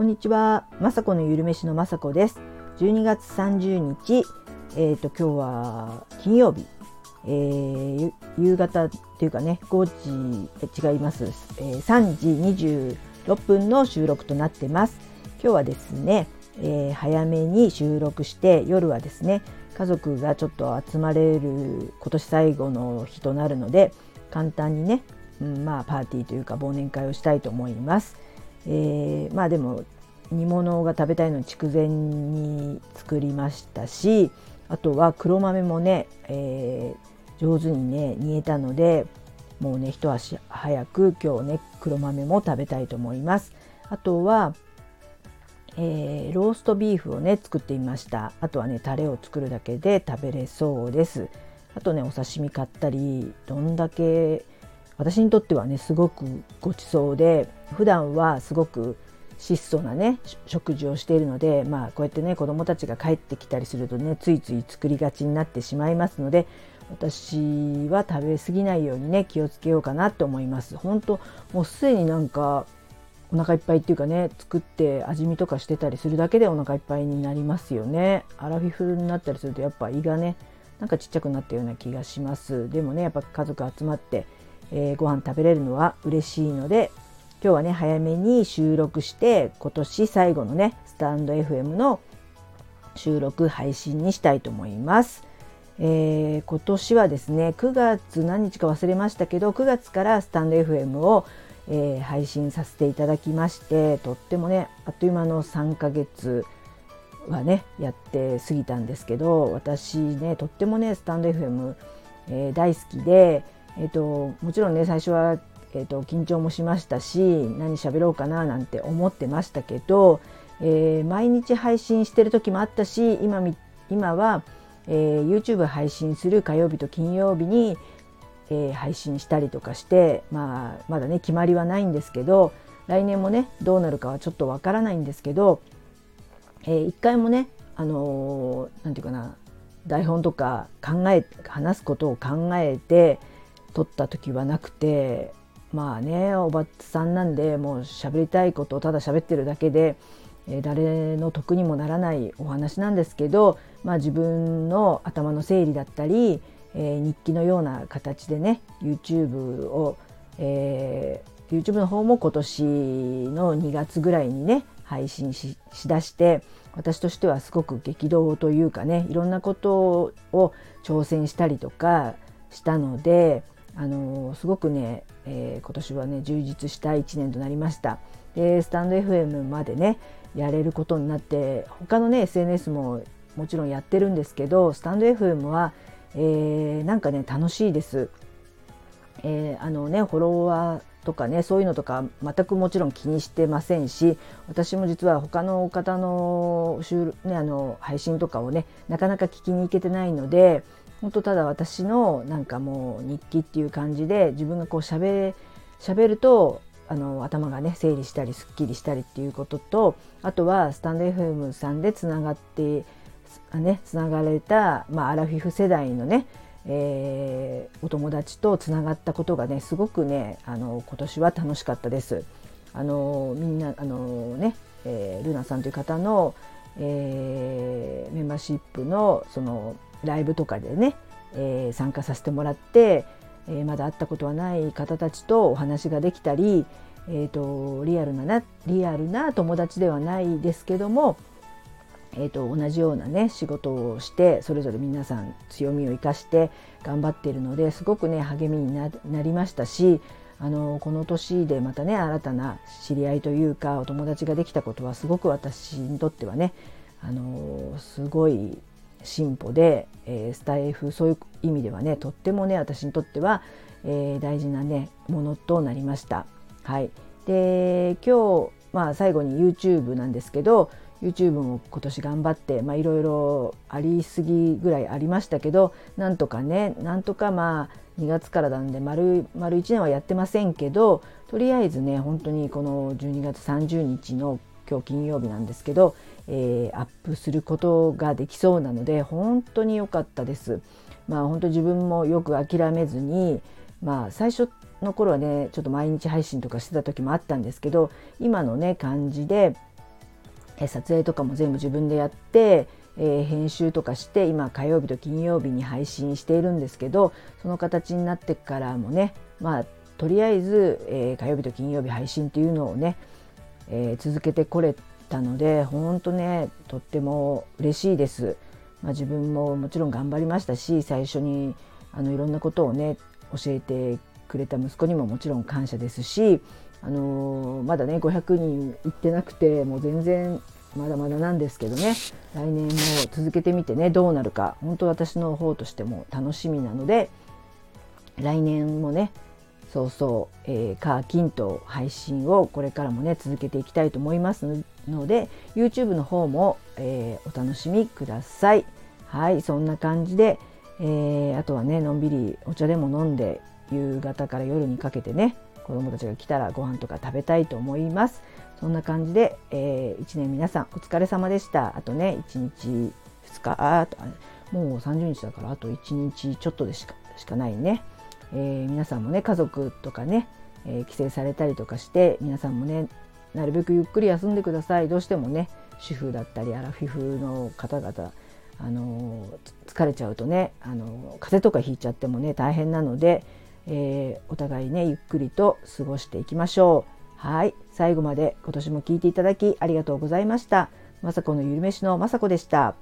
こんにちは、まさこのゆるめしのまさこです。12月30日、えっ、ー、と今日は金曜日、えー、夕方っていうかね、5時違います、えー、3時26分の収録となってます。今日はですね、えー、早めに収録して夜はですね、家族がちょっと集まれる今年最後の日となるので、簡単にね、うん、まあパーティーというか忘年会をしたいと思います。えー、まあでも煮物が食べたいのに筑前に作りましたしあとは黒豆もね、えー、上手にね煮えたのでもうね一足早く今日ね黒豆も食べたいと思います。あとは、えー、ローストビーフをね作ってみましたあとはねタレを作るだけで食べれそうですあとねお刺身買ったりどんだけ私にとってはねすごくごちそうで普段はすごく質素なね食事をしているのでまあこうやってね子どもたちが帰ってきたりするとねついつい作りがちになってしまいますので私は食べ過ぎないようにね気をつけようかなと思います。本当もうすでになんかお腹いっぱいっていうかね作って味見とかしてたりするだけでお腹いっぱいになりますよね。アラフィフになったりするとやっぱ胃がねなんかちっちゃくなったような気がします。でもねやっぱ家族集まって、えー、ご飯食べれるのは嬉しいので今日はね早めに収録して今年最後のねスタンド FM の収録配信にしたいと思います。えー、今年はですね9月何日か忘れましたけど9月からスタンド FM を、えー、配信させていただきましてとってもねあっという間の3ヶ月はねやって過ぎたんですけど私ねとってもねスタンド FM、えー、大好きで、えーともちろんね最初はえーと、緊張もしましたし何喋ろうかななんて思ってましたけど、えー、毎日配信してる時もあったし今今は、えー、YouTube 配信する火曜日と金曜日に、えー、配信したりとかして、まあ、まだね決まりはないんですけど来年もねどうなるかはちょっとわからないんですけど、えー、一回もねあのー、て言うかな台本とか考え話すことを考えて撮った時はなくてまあねおばさんなんでもう喋りたいことをただ喋ってるだけで、え、誰の得にもならないお話なんですけど、まあ、自分の頭の整理だったり、え、日記のような形でね YouTube を、えー、YouTube の方も今年の2月ぐらいにね配信しだして私としてはすごく激動というかねいろんなことを挑戦したりとかしたのであのすごくね、えー、今年はね充実した1年となりました。でスタンド FM までねやれることになって他のね SNS ももちろんやってるんですけどスタンド FM は、えー、なんかね楽しいです。えー、あのねフォロワーとかねそういうのとか全くもちろん気にしてませんし私も実は他の方の,、ね、あの配信とかをねなかなか聞きに行けてないので本当ただ私のなんかもう日記っていう感じで自分がこうしゃべるとあの頭がね整理したりすっきりしたりっていうこととあとはスタンド FM さんでつながってねつながれた、まあ、アラフィフ世代のね、えー、お友達とつながったことがねすごくねあの今年は楽しかったです。あのみんなあのね、えー、ルナさんという方の、えー、メンバーシップのそのライブとかでね、えー、参加させてもらって、えー、まだ会ったことはない方たちとお話ができたり、えーと、リアルなリアルな友達ではないですけども、えーと、同じようなね仕事をしてそれぞれ皆さん強みを生かして頑張っているのですごくね励みになりましたしあのこの年でまたね新たな知り合いというかお友達ができたことはすごく私にとってはねあのすごい進歩で、えー、スタイフそういう意味ではねとってもね私にとっては、えー、大事なねものとなりました。はい、で今日、まあ、最後に YouTube なんですけど YouTube も今年頑張っていろいろありすぎぐらいありましたけどなんとかねなんとかまあ2月からなんで丸丸1年はやってませんけどとりあえずね本当にこの12月30日の今日金曜日なんですけどえー、アップすることができそうなので本当に良かったです。まあ本当自分もよく諦めずにまあ最初の頃はねちょっと毎日配信とかしてた時もあったんですけど今のね感じで撮影とかも全部自分でやって、えー、編集とかして今火曜日と金曜日に配信しているんですけどその形になってからもねまあとりあえず、えー、火曜日と金曜日配信っていうのをね、えー、続けてこれたので本当ねとっても嬉しいです。まあ、自分ももちろん頑張りましたし最初にあのいろんなことをね教えてくれた息子にももちろん感謝ですし、あのー、まだね500人いってなくてもう全然まだまだなんですけどね来年も続けてみてねどうなるか本当私の方としても楽しみなので来年もねそうそう、えー、カーキンと配信をこれからもね続けていきたいと思いますので YouTube の方も、えー、お楽しみください。はいそんな感じで、えー、あとはねのんびりお茶でも飲んで夕方から夜にかけてね子供たちが来たらご飯とか食べたいと思います。そんな感じで、えー、1年皆さんお疲れ様でした。あとね1日2日あもう30日だからあと1日ちょっとでしかしかないね。えー、皆さんもね家族とかね、えー、帰省されたりとかして皆さんもねなるべくゆっくり休んでください。どうしてもね主婦だったりアラフィフの方々あの疲れちゃうとねあの風邪とかひいちゃってもね大変なので、えー、お互いねゆっくりと過ごしていきましょう。はい。最後まで今年も聞いていただきありがとうございました。雅子のゆるめしの雅子でした。